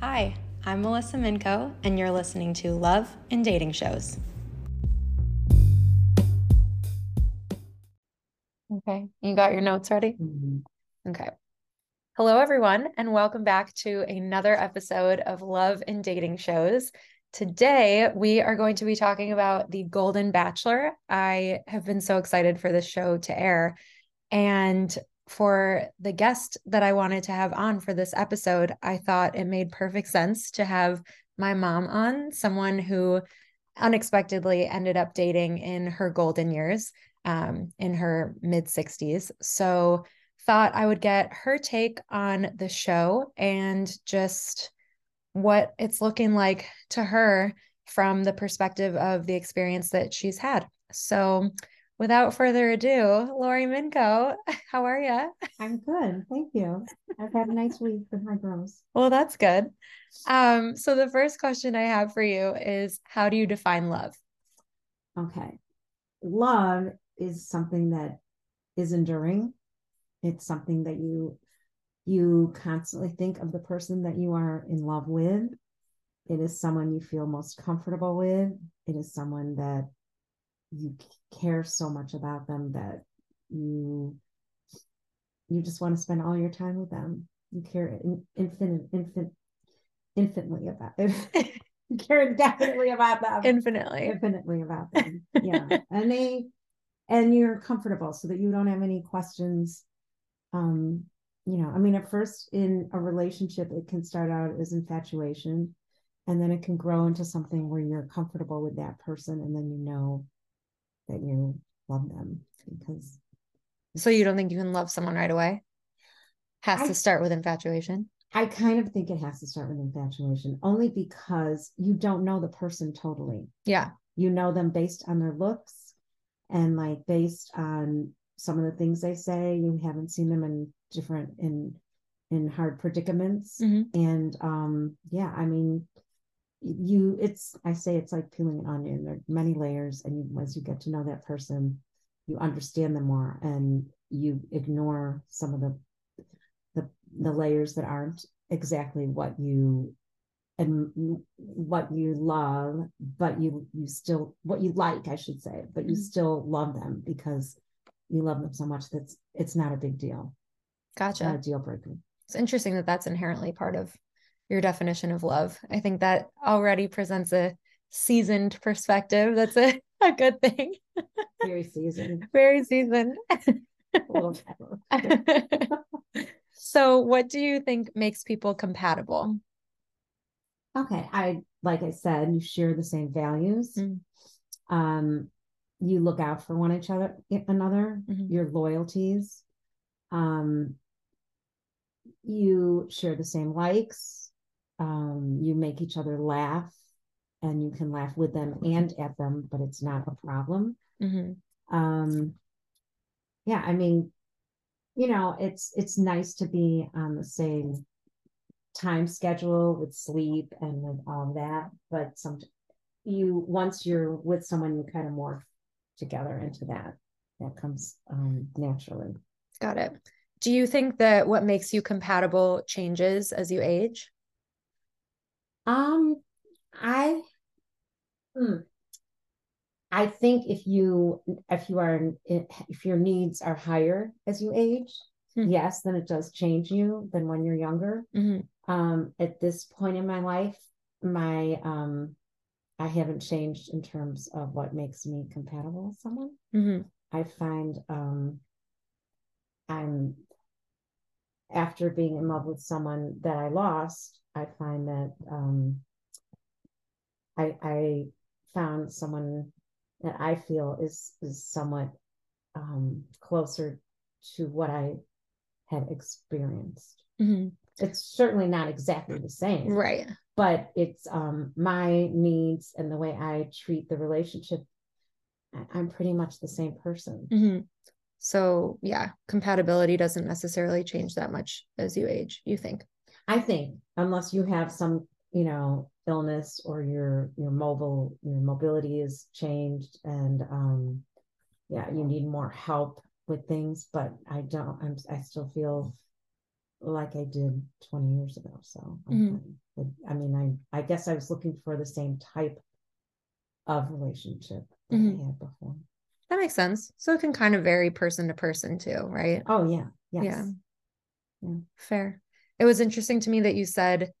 Hi, I'm Melissa Minkow, and you're listening to Love and Dating Shows. Okay, you got your notes ready? Mm-hmm. Okay. Hello, everyone, and welcome back to another episode of Love and Dating Shows. Today, we are going to be talking about The Golden Bachelor. I have been so excited for this show to air. And for the guest that I wanted to have on for this episode, I thought it made perfect sense to have my mom on, someone who unexpectedly ended up dating in her golden years, um, in her mid 60s. So, thought I would get her take on the show and just what it's looking like to her from the perspective of the experience that she's had. So, without further ado, Lori Minkow, how are you? I'm good. Thank you. I've had a nice week with my girls. Well, that's good. Um, so the first question I have for you is how do you define love? Okay. Love is something that is enduring. It's something that you you constantly think of the person that you are in love with. It is someone you feel most comfortable with. It is someone that you care so much about them that you you just want to spend all your time with them. You care in, infinite, infin, infinitely about it. you care indefinitely about them. Infinitely. Infinitely about them. Yeah. and they and you're comfortable so that you don't have any questions. Um, you know, I mean, at first in a relationship, it can start out as infatuation, and then it can grow into something where you're comfortable with that person, and then you know that you love them because so you don't think you can love someone right away? Has I, to start with infatuation. I kind of think it has to start with infatuation only because you don't know the person totally. Yeah. You know them based on their looks and like based on some of the things they say. You haven't seen them in different in in hard predicaments. Mm-hmm. And um yeah, I mean you it's i say it's like peeling an onion. There are many layers and you, once you get to know that person you understand them more and you ignore some of the the, the layers that aren't exactly what you and what you love but you you still what you like i should say but you mm-hmm. still love them because you love them so much that's it's not a big deal. Gotcha. Deal breaker. It's interesting that that's inherently part of your definition of love. I think that already presents a seasoned perspective. That's a, a good thing. Very seasoned. Very seasoned. so what do you think makes people compatible? Okay. I like I said, you share the same values. Mm. Um, you look out for one each other another, mm-hmm. your loyalties. Um, you share the same likes um, you make each other laugh and you can laugh with them and at them, but it's not a problem. Mm-hmm. Um, yeah, I mean, you know, it's it's nice to be on the same time schedule with sleep and with all that, but some you once you're with someone, you kind of morph together into that. That comes um, naturally. Got it. Do you think that what makes you compatible changes as you age? Um, I, hmm, I think if you if you are if your needs are higher as you age, hmm. yes, then it does change you than when you're younger. Mm-hmm. Um, at this point in my life, my um, I haven't changed in terms of what makes me compatible with someone. Mm-hmm. I find um, I'm after being in love with someone that I lost, I find that um, I, I found someone that I feel is is somewhat um, closer to what I had experienced. Mm-hmm. It's certainly not exactly the same, right? But it's um, my needs and the way I treat the relationship. I'm pretty much the same person. Mm-hmm. So yeah, compatibility doesn't necessarily change that much as you age. You think? I think unless you have some, you know, illness or your your mobile your mobility is changed and um yeah, you need more help with things, but I don't I'm I still feel like I did 20 years ago. So Mhm. but, I mean, I I guess I was looking for the same type of relationship that Mhm. I had before. That makes sense. So it can kind of vary person to person too, right? Oh yeah, yes. Yeah. Yeah. Fair. It was interesting to me that you said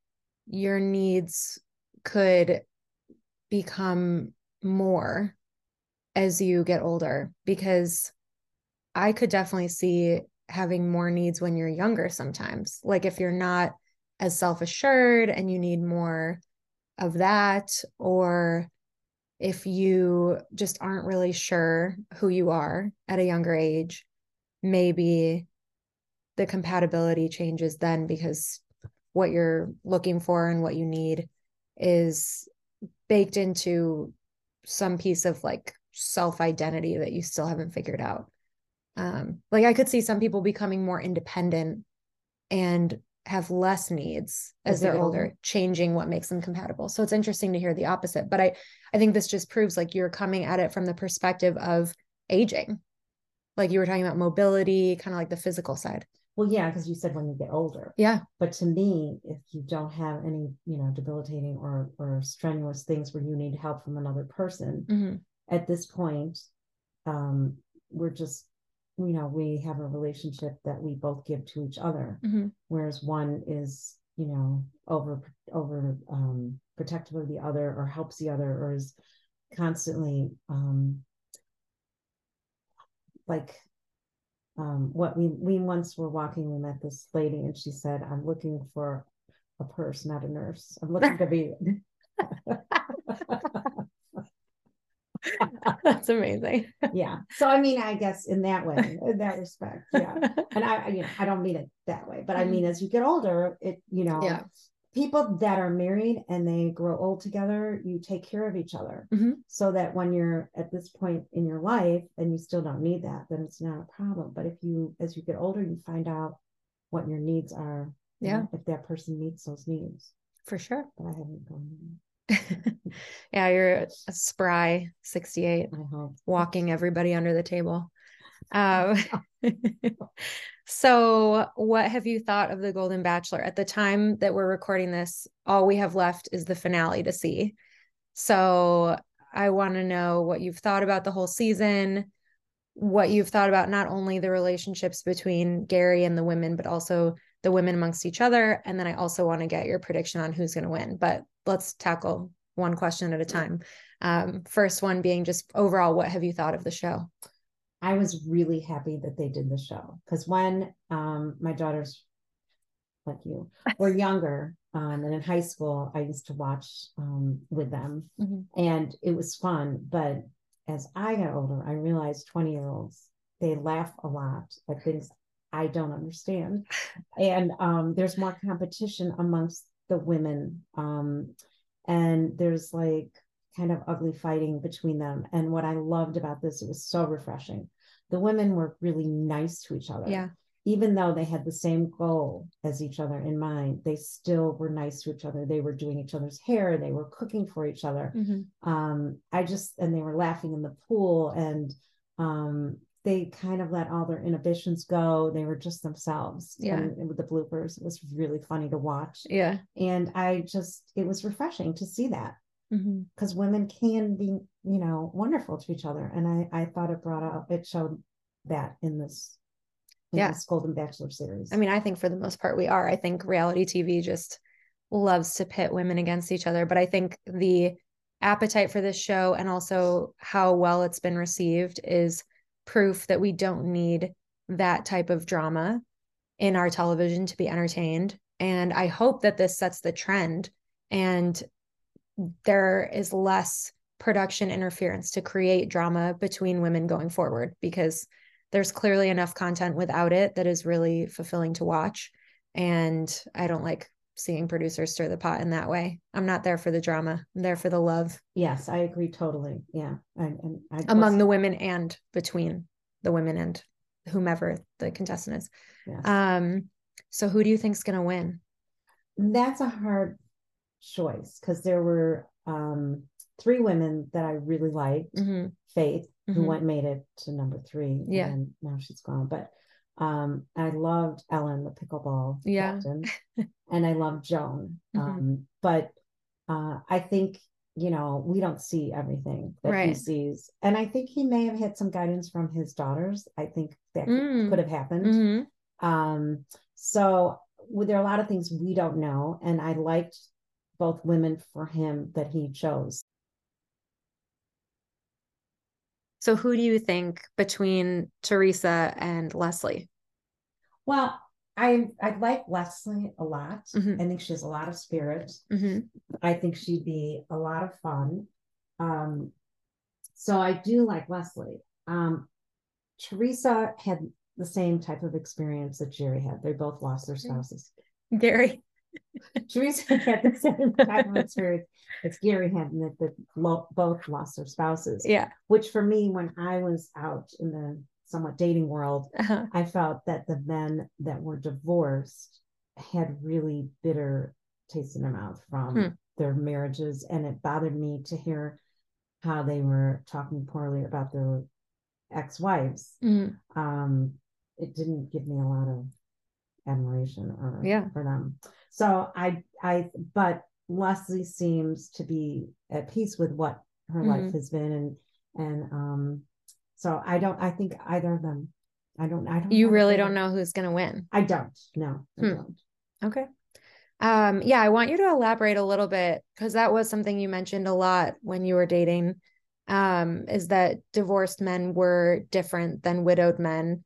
your needs could become more as you get older because I could definitely see having more needs when you're younger sometimes. Like if you're not as self assured and you need more of that, or if you just aren't really sure who you are at a younger age, maybe the compatibility changes then because what you're looking for and what you need is baked into some piece of like self identity that you still haven't figured out. Um, like I could see some people becoming more independent and have less needs as, As they they're older, changing what makes them compatible. So it's interesting to hear the opposite. But I, I think this just proves like you're coming at it from the perspective of aging. Like you were talking about mobility, kind of like the physical side. Well, yeah, because you said when you get older. Yeah. But to me, if you don't have any, you know, debilitating or or strenuous things where you need help from another person, hmm at this point, um, we're just, you know, we have a relationship that we both give to each other. hmm whereas one is you know over over um protective of the other or helps the other or is constantly um like um what we we once were walking we met this lady and she said i'm looking for a purse not a nurse i'm looking to be That's amazing. yeah so i mean i guess in that way in that respect yeah and i I- you know i don't mean it that way but i mean as you get older it you know Yeah. people that are married and they grow old together you take care of each other Mhm. so that when you're at this point in your life and you still don't need that then it's not a problem but if you as you get older you find out what your needs are Yeah. know, if that person meets those needs For sure. but i haven't gone yeah, you're a spry 68 there, i walking everybody under the table. Um, so, what have you thought of The Golden Bachelor? At the time that we're recording this, all we have left is the finale to see. So, I want to know what you've thought about the whole season, what you've thought about not only the relationships between Gary and the women, but also the women amongst each other. And then I also want to get your prediction on who's going to win. But let's tackle one question at a time. Um, first one being just overall, what have you thought of the show? I was really happy that they did the show because when um, my daughters, like you, were younger um, and in high school, I used to watch um, with them Mhm. and it was fun. But as I got older, I realized 20 year olds, they laugh a lot at things I don't understand. And um, there's more competition amongst the women. Um, and there's like kind of ugly fighting between them. And what I loved about this, it was so refreshing. The women were really nice to each other. Yeah. Even though they had the same goal as each other in mind, they still were nice to each other. They were doing each other's hair, they were cooking for each other. Mhm. Um, I just, and they were laughing in the pool and um, they kind of let all their inhibitions go. They were just themselves. Yeah. And, with the bloopers, it was really funny to watch. Yeah. And I just, it was refreshing to see that mm-hmm. because women can be, you know, wonderful to each other. And I, I thought it brought out, it showed that in this, in Yeah. this Golden Bachelor series. I mean, I think for the most part we are. I think reality TV just loves to pit women against each other. But I think the appetite for this show and also how well it's been received is proof that we don't need that type of drama in our television to be entertained. And I hope that this sets the trend and there is less production interference to create drama between women going forward because there's clearly enough content without it that is really fulfilling to watch. And I don't like seeing producers stir the pot in that way. I'm not there for the drama. I'm there for the love yes, I agree totally. Yeah. I among was- the women and between the women and whomever the contestant is. yes. Um, so who do you think's gonna win? that's a hard choice because there were um three women that I really liked. Mhm. Faith, who Mhm. went made it to number three. Yeah. And now she's gone. But Um, I loved Ellen, the pickleball Yeah. captain, and I love Joan. Mhm. Um, but uh, I think you know we don't see everything that he sees, and I think he may have had some guidance from his daughters. I think that could- Mm. could have happened. Mhm. Um, so well, there are a lot of things we don't know, and I liked both women for him that he chose. So who do you think between Theresa and Leslie? Well, I I like Leslie a lot. Mhm. I think she has a lot of spirit. hmm I think she'd be a lot of fun. Um, so I do like Leslie. Um, Theresa had the same type of experience that Jerry had. They both lost their spouses. Gary. Theresa had the same type of experience as Gary had, and that, that both lost their spouses. Yeah. Which for me, when I was out in the somewhat dating world, Uh-huh. I felt that the men that were divorced had really bitter taste in their mouth from Hmm. their marriages. And it bothered me to hear how they were talking poorly about their ex wives. Mhm. Um, it didn't give me a lot of admiration or Yeah. for them. So I I but Leslie seems to be at peace with what her life Mhm. has been and and um so I don't I think either of them I don't I don't You really don't know who's going to win. I don't no I Hmm. don't Okay. Um, yeah, I want you to elaborate a little bit because that was something you mentioned a lot when you were dating. Um, is that divorced men were different than widowed men.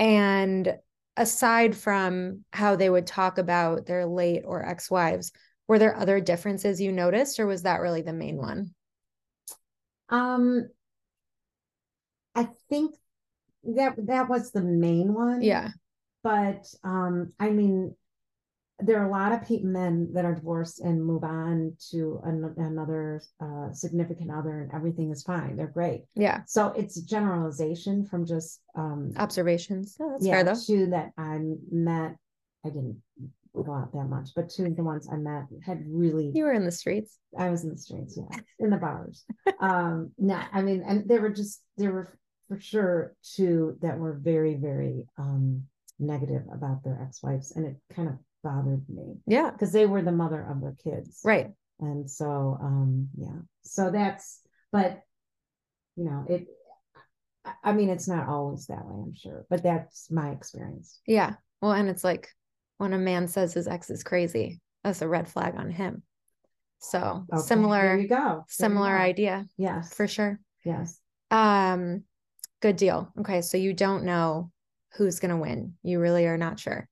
And aside from how they would talk about their late or ex-wives, were there other differences you noticed, or was that really the main one? um I think that that was the main one Yeah. but um i mean there are a lot of people men that are divorced and move on to an, another uh, significant other and everything is fine they're great Yeah. so it's generalization from just um Observations. Oh, that's yeah fair though. two that i met i didn't go out that much but two of the ones i met had really You were in the streets. I was in the streets, yeah, in the bars. um, no, I mean, and they were just they were for sure two that were very, very um negative about their ex-wives, and it kind of bothered me Yeah. because they were the mother of their kids, Right. And so, um, yeah, so that's, but you know, it. I- mean, it's not always that way, I'm sure, but that's my experience. Yeah. Well, and it's like when a man says his ex is crazy, that's a red flag on him. So Okay, there similar, you go. There you similar go. idea Yes, for sure. yes. Um, good deal. Okay, so you don't know who's gonna win. You really are not sure.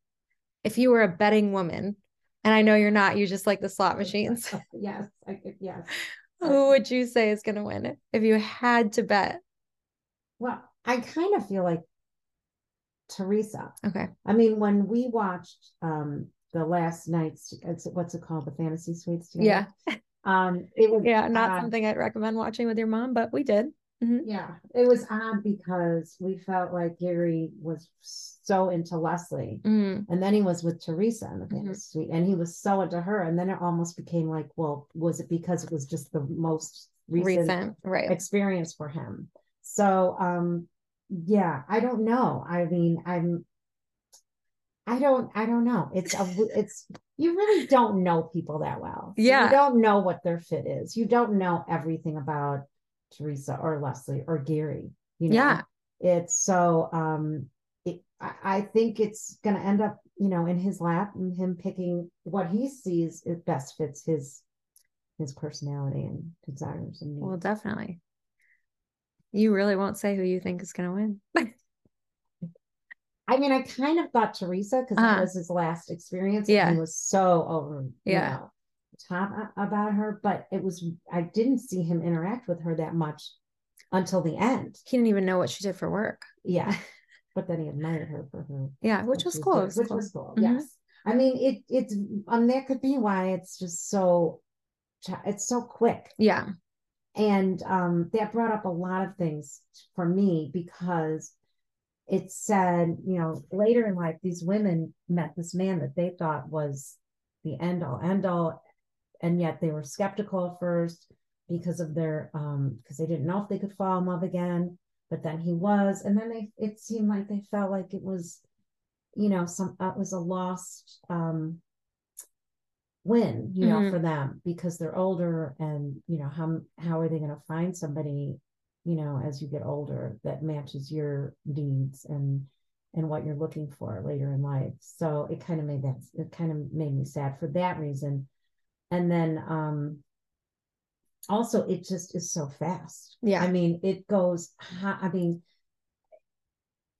If you were a betting woman, and I know you're not, you just like the slot machines, yes, I yes. who would you say is gonna win if you had to bet? Well, I kind of feel like Theresa. Okay. I mean, when we watched um the last night's it's, what's it called, the fantasy suites together? Yeah. Um, it was Yeah, not odd. something I'd recommend watching with your mom, but we did. Yeah, it was odd because we felt like Gary was so into Leslie, Mm, and then he was with Theresa in the Mhm. fantasy suite, and he was so into her, and then it almost became like, well, was it because it was just the most recent recent, right. experience for him. So um yeah, I don't know. I mean, I'm I don't I don't know. It's a it's you really don't know people that well. Yeah. You don't know what their fit is. You don't know everything about Theresa or Leslie or Gary. You know, Yeah. it's so um it, I, think it's gonna end up, you know, in his lap and him picking what he sees it best fits his his personality and desires and needs. Well, definitely. You really won't say who you think is going to win. I mean, I kind of thought Theresa because Uh-huh. that was his last experience. Yeah. and he was so over, Yeah. you know, top about her. But it was I didn't see him interact with her that much until the end. He didn't even know what she did for work. Yeah, but then he admired her for her, Yeah, which was cool. did, It was which was cool. Mhm. Yes, I mean it. It's um that could be why it's just so, it's so quick. Yeah. and um, that brought up a lot of things for me because it said you know later in life these women met this man that they thought was the end all end all and yet they were skeptical at first because of their um because they didn't know if they could fall in love again but then he was and then they it seemed like they felt like it was you know, some uh, it was a lost um win, you know, Mhm. for them because they're older and you know, how how are they going to find somebody, you know, as you get older that matches your needs and and what you're looking for later in life. So it kind of made that it kind of made me sad for that reason. And then um also it just is so fast. Yeah. I mean, it goes I mean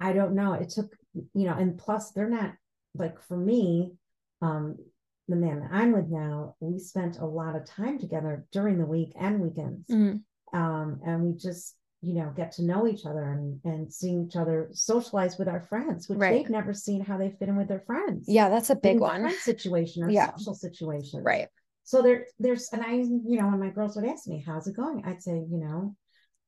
I don't know. It took, you know, and plus they're not like for me, um, the man that I'm with now, we spent a lot of time together during the week and weekends. Mhm. Um, and we just, you know, get to know each other and, and seeing each other socialize with our friends, which Right. they've never seen how they fit in with their friends. Yeah, that's a big one. situation or Yeah. social situation. Right. So there, there's, and I, you know, when my girls would ask me, how's it going? I'd say, you know,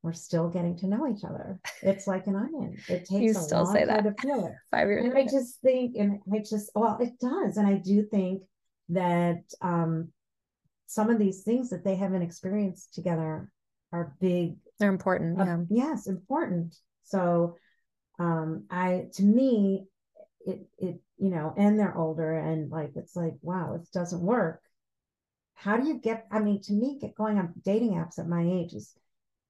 we're still getting to know each other. It's like an onion. It takes You a still long say that. to peel it. Five years. And I just think, and I just, well, it does. And I do think that um, some of these things that they haven't experienced together are big, They're important. uh, Yeah. yes, important. So um, I, to me, it, it, you know, and they're older and like, it's like, wow, it doesn't work. How do you get, I mean, to me, get going on dating apps at my age is,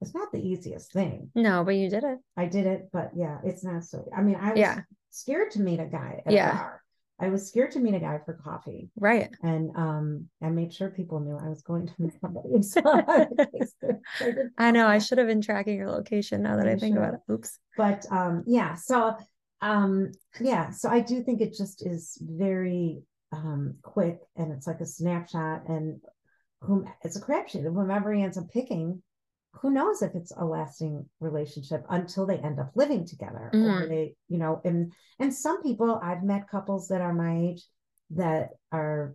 it's not the easiest thing. No, but you did it. I did it, but yeah, it's not so. I mean, I was Yeah. scared to meet a guy at Yeah. a bar. I was scared to meet a guy for coffee, Right. and um, I made sure people knew I was going to meet somebody. So I I know. I should have been tracking your location now that I You think about it. Oops. But um, yeah, so um, yeah, so I do think it just is very um quick, and it's like a snapshot, and whom it's a crapshoot. And whomever he ends up picking, who knows if it's a lasting relationship until they end up living together or Mhm. they you know and and some people i've met couples that are my age that are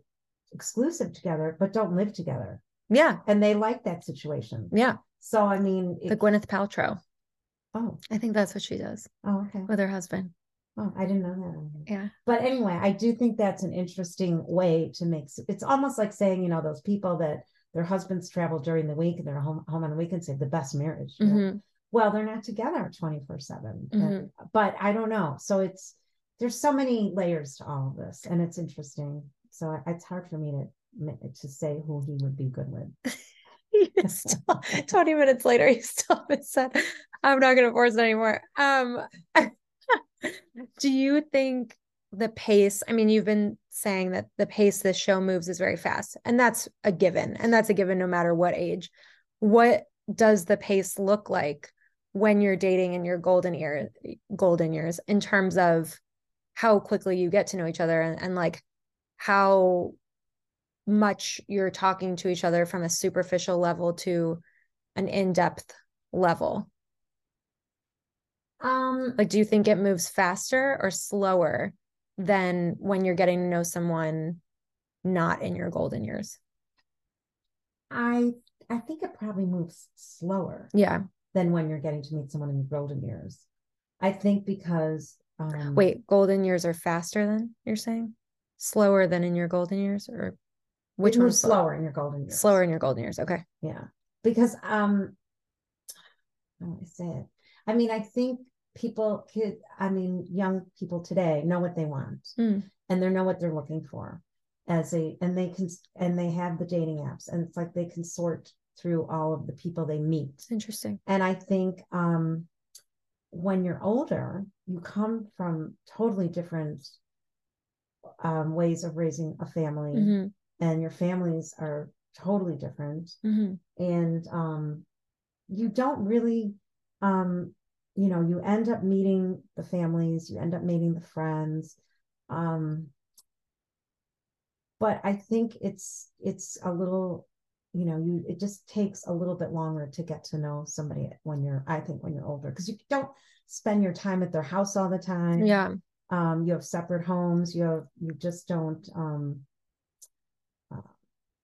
exclusive together but don't live together Yeah. and they like that situation Yeah. so i mean The Gwyneth Paltrow. oh I think that's what she does oh okay with her husband. Oh i didn't know that Yeah. but anyway i do think that's an interesting way to make it's almost like saying you know those people that their husbands travel during the week and they're home, home on the weekends say the best marriage? Mhm. well they're not together 24 7 Mhm. but i don't know so it's there's so many layers to all of this and it's interesting so it's hard for me to to say who he would be good with still, 20 minutes later, he still said, I'm not going to force it anymore. Um, do you think the pace, I mean, you've been saying that the pace this show moves is very fast, and that's a given, and that's a given no matter what age. What does the pace look like when you're dating in your golden year, golden years, in terms of how quickly you get to know each other and, and like how much you're talking to each other from a superficial level to an in-depth level um like do you think it moves faster or slower than when you're getting to know someone not in your golden years? I i think it probably moves slower yeah. than when you're getting to meet someone in your golden years. I think because um wait golden years are faster than you're saying? Slower than in your golden years or which it one's moves slower in your golden years. Slower in your golden years okay. Yeah, because um, how do I say it? I mean, I think people could. I mean, young people today know what they want, Mm. and they know what they're looking for, as a and they can and they have the dating apps, and it's like they can sort through all of the people they meet. interesting And I think um, when you're older, you come from totally different um, ways of raising a family, hmm and your families are totally different hmm and um you don't really um you know you end up meeting the families you end up meeting the friends um but i think it's it's a little you know you it just takes a little bit longer to get to know somebody when you're i think when you're older because you don't spend your time at their house all the time. Yeah. Um you have separate homes you have you just don't um uh,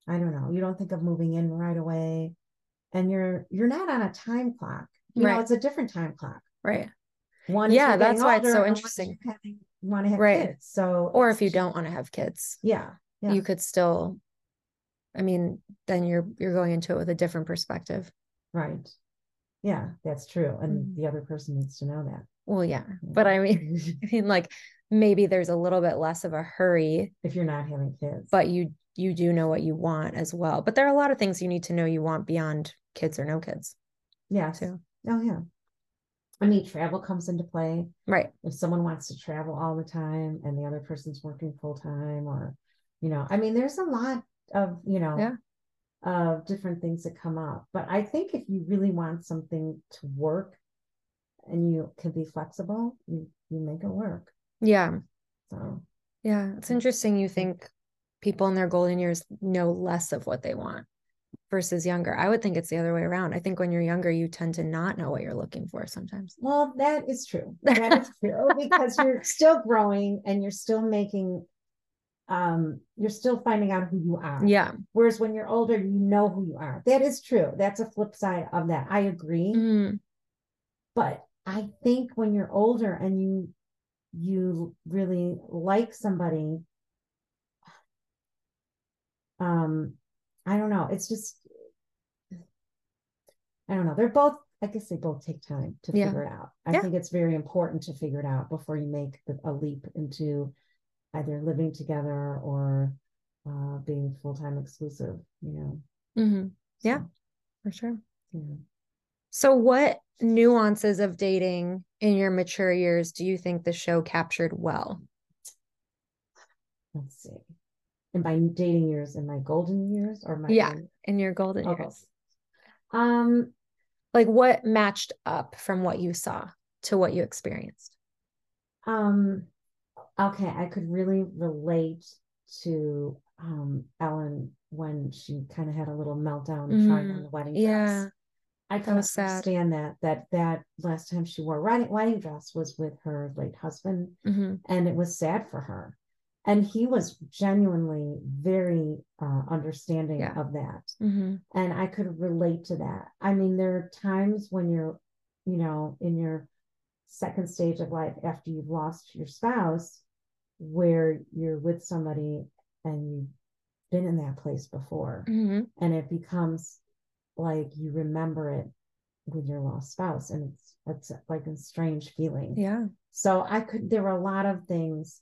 i don't know you don't think of moving in right away and you're you're not on a time clock you know Right. it's a different time clock. Right. One Yeah, that's why it's so older, and one is interesting. having- want to have Right. kids. So or if you don't want to have kids yeah yeah. you could still i mean then you're you're going into it with a different perspective. Right. Yeah that's true. And Mhm. the other person needs to know that. Well yeah. But i mean i mean like maybe there's a little bit less of a hurry if you're not having kids. but you you do know what you want as well. But there are a lot of things you need to know you want beyond kids or no kids. Yeah too Oh yeah. I mean, travel comes into play. right If someone wants to travel all the time and the other person's working full time, or you know, I mean, there's a lot of you know, Yeah. of different things that come up. But I think if you really want something to work, and you can be flexible, you you make it work. yeah So yeah it's interesting you think people in their golden years know less of what they want versus younger i would think it's the other way around i think when you're younger you tend to not know what you're looking for sometimes Well, that is true. That is true because you're still growing and you're still making um you're still finding out who you are. yeah Whereas when you're older, you know who you are. That is true. That's a flip side of that. I agree. Mhm. But I think when you're older and you you really like somebody, um, I don't know. It's just I don't know. They're both I guess they both take time to Yeah. figure it out. I Yeah. think it's very important to figure it out before you make a leap into either living together or uh, being full time exclusive. You know. Mhm. Yeah. So, for sure yeah. So, what nuances of dating in your mature years do you think the show captured well? Let's see. And by dating years, in my golden years or my Yeah. In your golden years? Um, Like, what matched up from what you saw to what you experienced? um, okay, I could really relate to um Ellen when she kind of had a little meltdown and trying on the wedding Yeah. dress. I That can was sad. understand that that that last time she wore a wedding wedding dress was with her late husband, hmm and it was sad for her. And he was genuinely very uh, understanding Yeah. of that. hmm and I could relate to that. I mean, there are times when you're, you know, in your second stage of life after you've lost your spouse, where you're with somebody and you've been in that place before, hmm and it becomes like you remember it with your lost spouse, and it's it's like a strange feeling. Yeah. So I could, there were a lot of things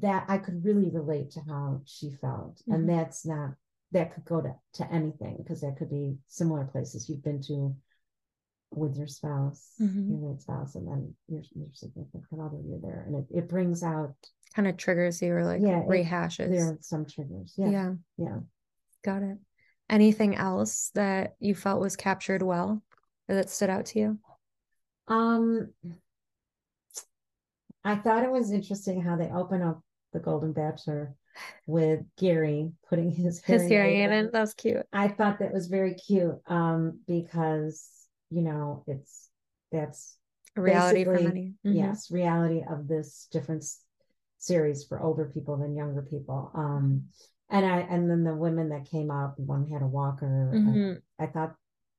that I could really relate to how she felt. Mhm. And that's not, that could go to, to anything because that could be similar places you've been to with your spouse, Mhm. your late spouse, and then your, your significant other, you're there. And it, it brings out, Kind of triggers you or like Yeah, it- rehashes. there are some triggers. Yeah. yeah. Yeah. Got it. Anything else that you felt was captured well or that stood out to you? Um, I thought it was interesting how they open up the Golden Bachelor with Gary putting his His hearing hearing aid aid in. That was cute. I thought that was very cute um, because, you know, it's that's A reality for many. Mhm. yes, reality of this different series for older people than younger people. Um, and I and then the women that came up, one had a walker. Mhm. I thought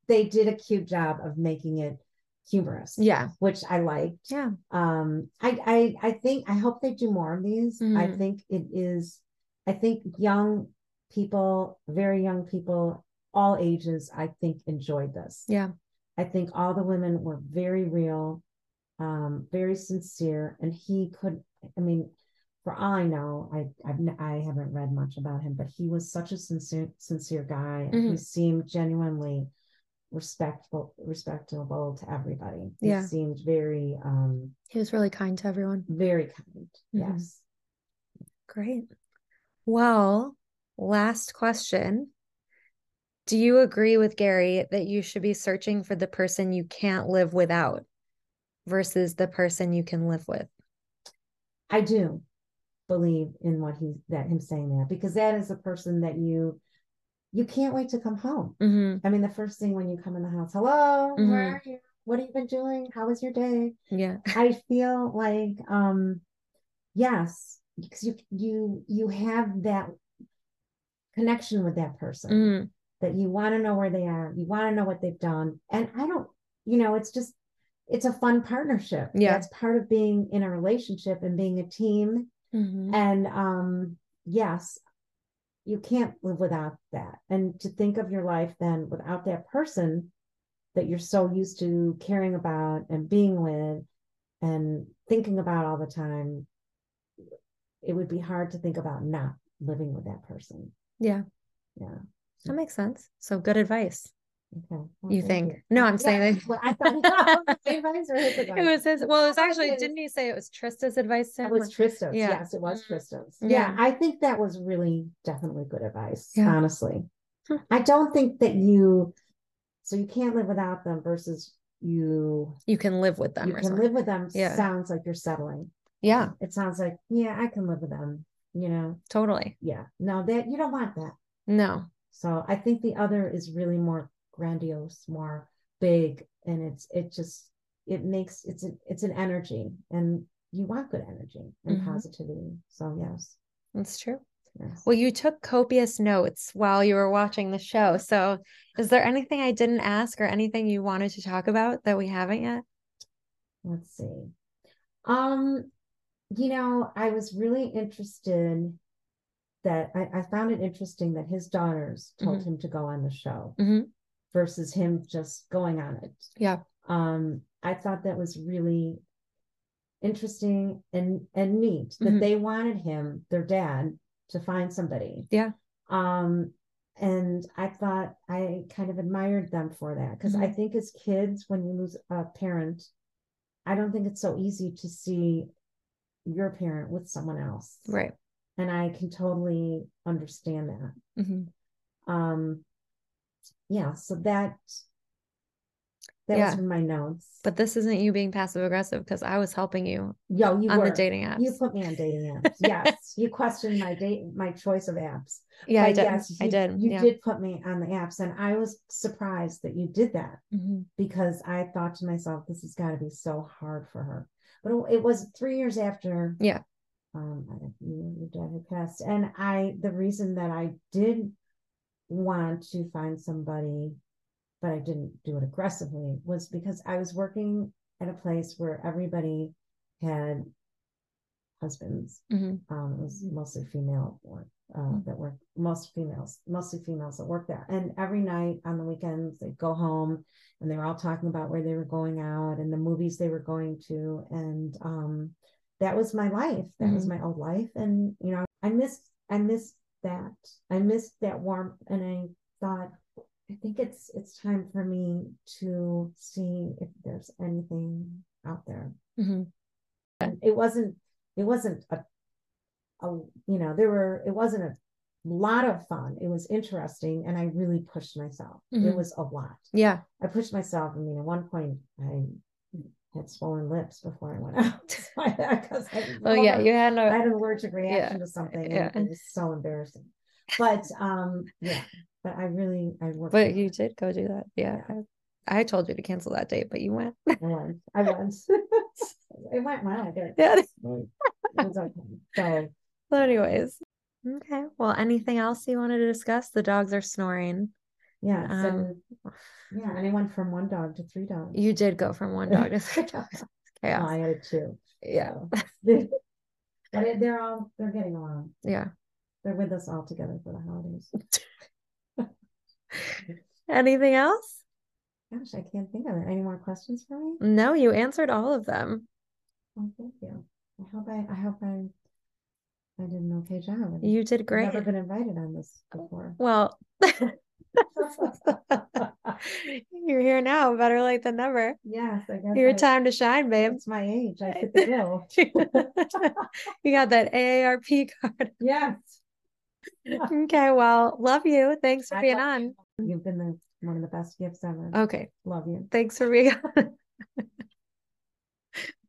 they did a cute job of making it humorous. Yeah. Which I liked. Yeah. Um, I I I think I hope they do more of these. I Mhm. think it is. I think young people, very young people, all ages, I think enjoyed this. Yeah. I think all the women were very real, um, very sincere, and he could. I mean, for all I know, I I've, I haven't read much about him, but he was such a sincere sincere guy, and he seemed genuinely respectful, respectable to everybody. He Yeah. seemed very, um, He was really kind to everyone. very kind. Mhm. Yes. Great. Well, last question. Do you agree with Gary that you should be searching for the person you can't live without versus the person you can live with? I do believe in what he that him saying that because that is a person that you you can't wait to come home. hmm I mean, the first thing when you come in the house, hello, Mhm. where are you? What have you been doing? How was your day? Yeah. I feel like um yes, because you you you have that connection with that person Mhm. that you want to know where they are, you want to know what they've done. And I don't, you know, it's just it's a fun partnership. Yeah. That's part of being in a relationship and being a team. Mhm. And um yes, you can't live without that. And to think of your life then without that person that you're so used to caring about and being with and thinking about all the time, it would be hard to think about not living with that person. Yeah. Yeah. That makes sense. So good advice. Okay. You think? No, I'm saying Yeah, I thought it was his it advice. was his. Well, it was actually. it Didn't he say it was Trista's advice to It was Trista's. Yeah. Yes, it was Mhm. Trista's. Yeah. Yeah. I think that was really definitely good advice, Yeah. honestly. I don't think that you, so you can't live without them versus you, you can live with them. you or can something. live with them. Yeah. Sounds like you're settling. Yeah, It sounds like, yeah, I can live with them, you know? totally. Yeah. No, that you don't want that. No. So I think the other is really more grandiose, more big, and it's it just it makes it's an it's an energy, and you want good energy and Mhm. positivity. So yes, That's true. yes. Well, you took copious notes while you were watching the show. So, is there anything I didn't ask or anything you wanted to talk about that we haven't yet? Let's see. Um, you know, I was really interested that I, I found it interesting that his daughters told him to go on the show Mhm. Versus him just going on it. Yeah. um i thought that was really interesting and and neat that Mhm. they wanted him their dad to find somebody Yeah. um and i thought i kind of admired them for that because i Mhm. think as kids when you lose a parent i don't think it's so easy to see your parent with someone else Right. and i can totally understand that hmm um yeah so that that Yeah. was in my notes But this isn't you being passive aggressive because I was helping you Yo, you on were. the dating apps. You put me on dating apps. Yes, you questioned my date, my choice of apps. yeah, I did. yes, I you- did. You yeah. did put me on the apps, and I was surprised that you did that Mhm. because I thought to myself, this has got to be so hard for her. But it, it was three years after. Yeah. Um, you, your dad had passed, and I. The reason that I did want to find somebody, but I didn't do it aggressively, was because I was working at a place where everybody had husbands Mhm. um, it was mostly female work uh, Mm. that work most females mostly females that work there and every night on the weekends they'd go home and they were all talking about where they were going out and the movies they were going to and um, that was my life that was Mhm. my old life and you know i missed i missed that i missed that warmth and i thought i think it's it's time for me to see if there's anything out there Mhm. and it wasn't it wasn't a, a you know there were it wasn't a lot of fun it was interesting and i really pushed myself it Mhm. was a lot Yeah. i pushed myself i mean at one point i had swollen lips before i went out I, Oh yeah, you had I had an allergic reaction to something yeah. and it was so embarrassing but um yeah but i really i worked But you did go do that. Yeah. I, I told you to cancel that date, but you went. i went i went it went well Yeah. it was okay so But anyways. Okay. Well, anything else you wanted to discuss? The dogs are snoring. Yes, Um, and yeah, and I went from one dog to three dogs. You did go from one dog to three dogs. No, I added two. Yeah. so. but they're all they're getting along. Yeah. They're with us all together for the holidays. Anything else? Gosh, I can't think of it. Any more questions for me? No, you answered all of them. Oh, thank you. I hope I I hope I I did an okay job. You did great. I've great. never been invited on this before. Well, you're here now. Better late than never. yes, I guess Your I- time to shine, babe. It's my age. I fit the bill. you got that AARP card. yes. Okay, well, love you. Thanks for I being on. you. You've been the one of the best gifts ever. Okay, Love you. thanks for being on.